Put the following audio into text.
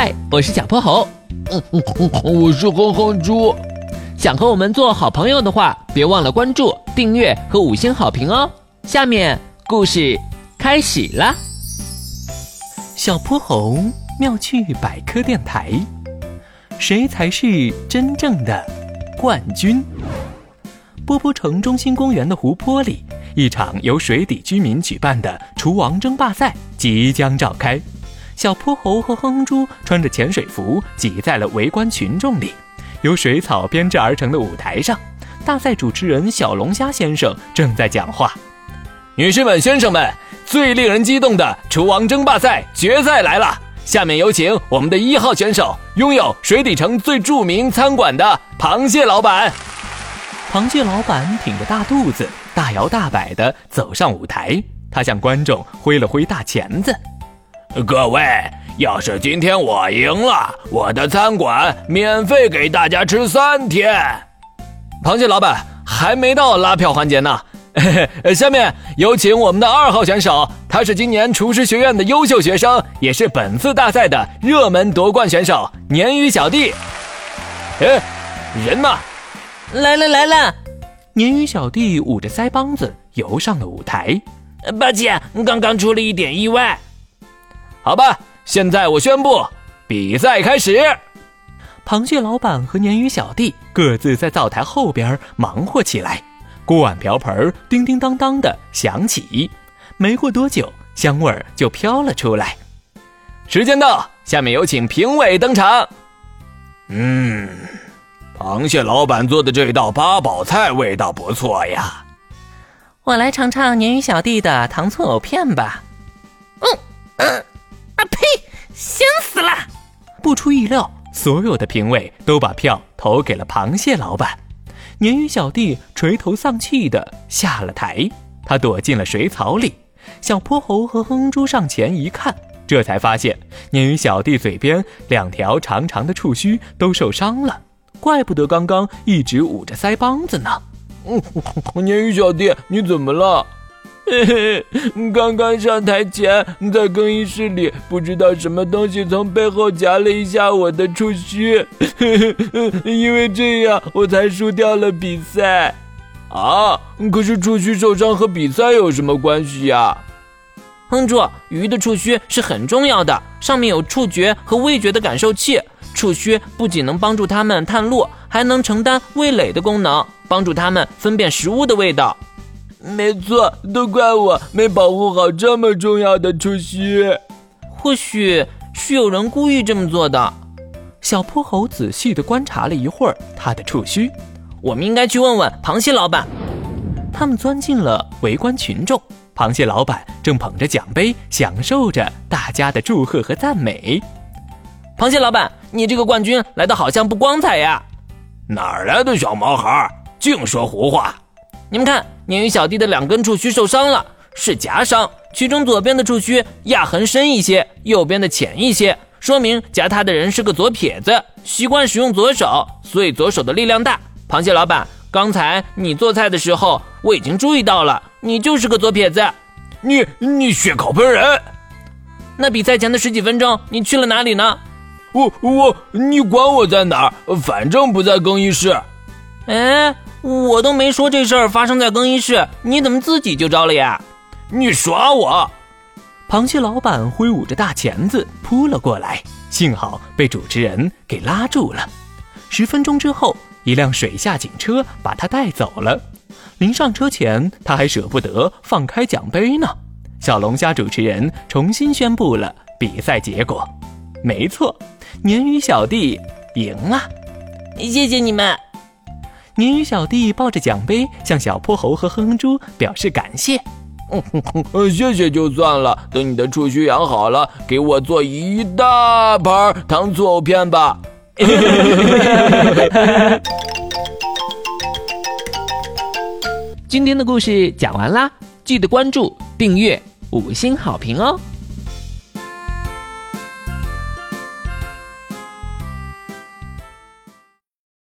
嗨，我是小泼猴。嗯嗯嗯，我是哼哼猪。想和我们做好朋友的话，别忘了关注、订阅和五星好评哦。下面故事开始啦。小泼猴妙趣百科电台，谁才是真正的冠军？波波城中心公园的湖泊里，一场由水底居民举办的厨王争霸赛即将召开。小泼猴和哼哼猪穿着潜水服，挤在了围观群众里。由水草编制而成的舞台上，大赛主持人小龙虾先生正在讲话：“女士们、先生们，最令人激动的厨王争霸赛决赛来了！下面有请我们的一号选手，拥有水底城最著名餐馆的螃蟹老板。”螃蟹老板挺着大肚子，大摇大摆地走上舞台，他向观众挥了挥大钳子。各位，要是今天我赢了，我的餐馆免费给大家吃三天。螃蟹老板还没到拉票环节呢。下面有请我们的二号选手，他是今年厨师学院的优秀学生，也是本次大赛的热门夺冠选手——鲶鱼小弟。哎，人呢？来了来了！鲶鱼小弟捂着腮帮子游上了舞台。抱歉，刚刚出了一点意外。好吧，现在我宣布，比赛开始。螃蟹老板和鲶鱼小弟各自在灶台后边忙活起来，锅碗瓢盆叮叮当当的响起。没过多久，香味儿就飘了出来。时间到，下面有请评委登场。嗯，螃蟹老板做的这道八宝菜味道不错呀。我来尝尝鲶鱼小弟的糖醋藕片吧。嗯嗯。啊呸！咸死了！不出意料，所有的评委都把票投给了螃蟹老板。鲶鱼小弟垂头丧气的下了台，他躲进了水草里。小泼猴和哼猪上前一看，这才发现鲶鱼小弟嘴边两条长长的触须都受伤了，怪不得刚刚一直捂着腮帮子呢。嗯，鲶鱼小弟，你怎么了？嘿嘿，刚刚上台前，在更衣室里，不知道什么东西从背后夹了一下我的触须，因为这样我才输掉了比赛。啊，可是触须受伤和比赛有什么关系呀？哼住，鱼的触须是很重要的，上面有触觉和味觉的感受器。触须不仅能帮助它们探路，还能承担味蕾的功能，帮助它们分辨食物的味道。没错，都怪我没保护好这么重要的触须。或许是有人故意这么做的。小泼猴仔细地观察了一会儿他的触须，我们应该去问问螃蟹老板。他们钻进了围观群众，螃蟹老板正捧着奖杯，享受着大家的祝贺和赞美。螃蟹老板，你这个冠军来的好像不光彩呀！哪来的小毛孩，净说胡话！你们看，鲶鱼小弟的两根触须受伤了，是夹伤，其中左边的触须压痕深一些，右边的浅一些，说明夹它的人是个左撇子，习惯使用左手，所以左手的力量大。螃蟹老板，刚才你做菜的时候，我已经注意到了，你就是个左撇子。你你血口喷人！那比赛前的十几分钟，你去了哪里呢？我我，你管我在哪儿？反正不在更衣室。哎。我都没说这事儿发生在更衣室，你怎么自己就招了呀？你耍我！螃蟹老板挥舞着大钳子扑了过来，幸好被主持人给拉住了。十分钟之后，一辆水下警车把他带走了。临上车前，他还舍不得放开奖杯呢。小龙虾主持人重新宣布了比赛结果：没错，鲶鱼小弟赢了。谢谢你们。鲶鱼小弟抱着奖杯向小泼猴和哼哼猪表示感谢。谢谢就算了，等你的触须养好了，给我做一大盘糖醋藕片吧。今天的故事讲完啦，记得关注、订阅、五星好评哦。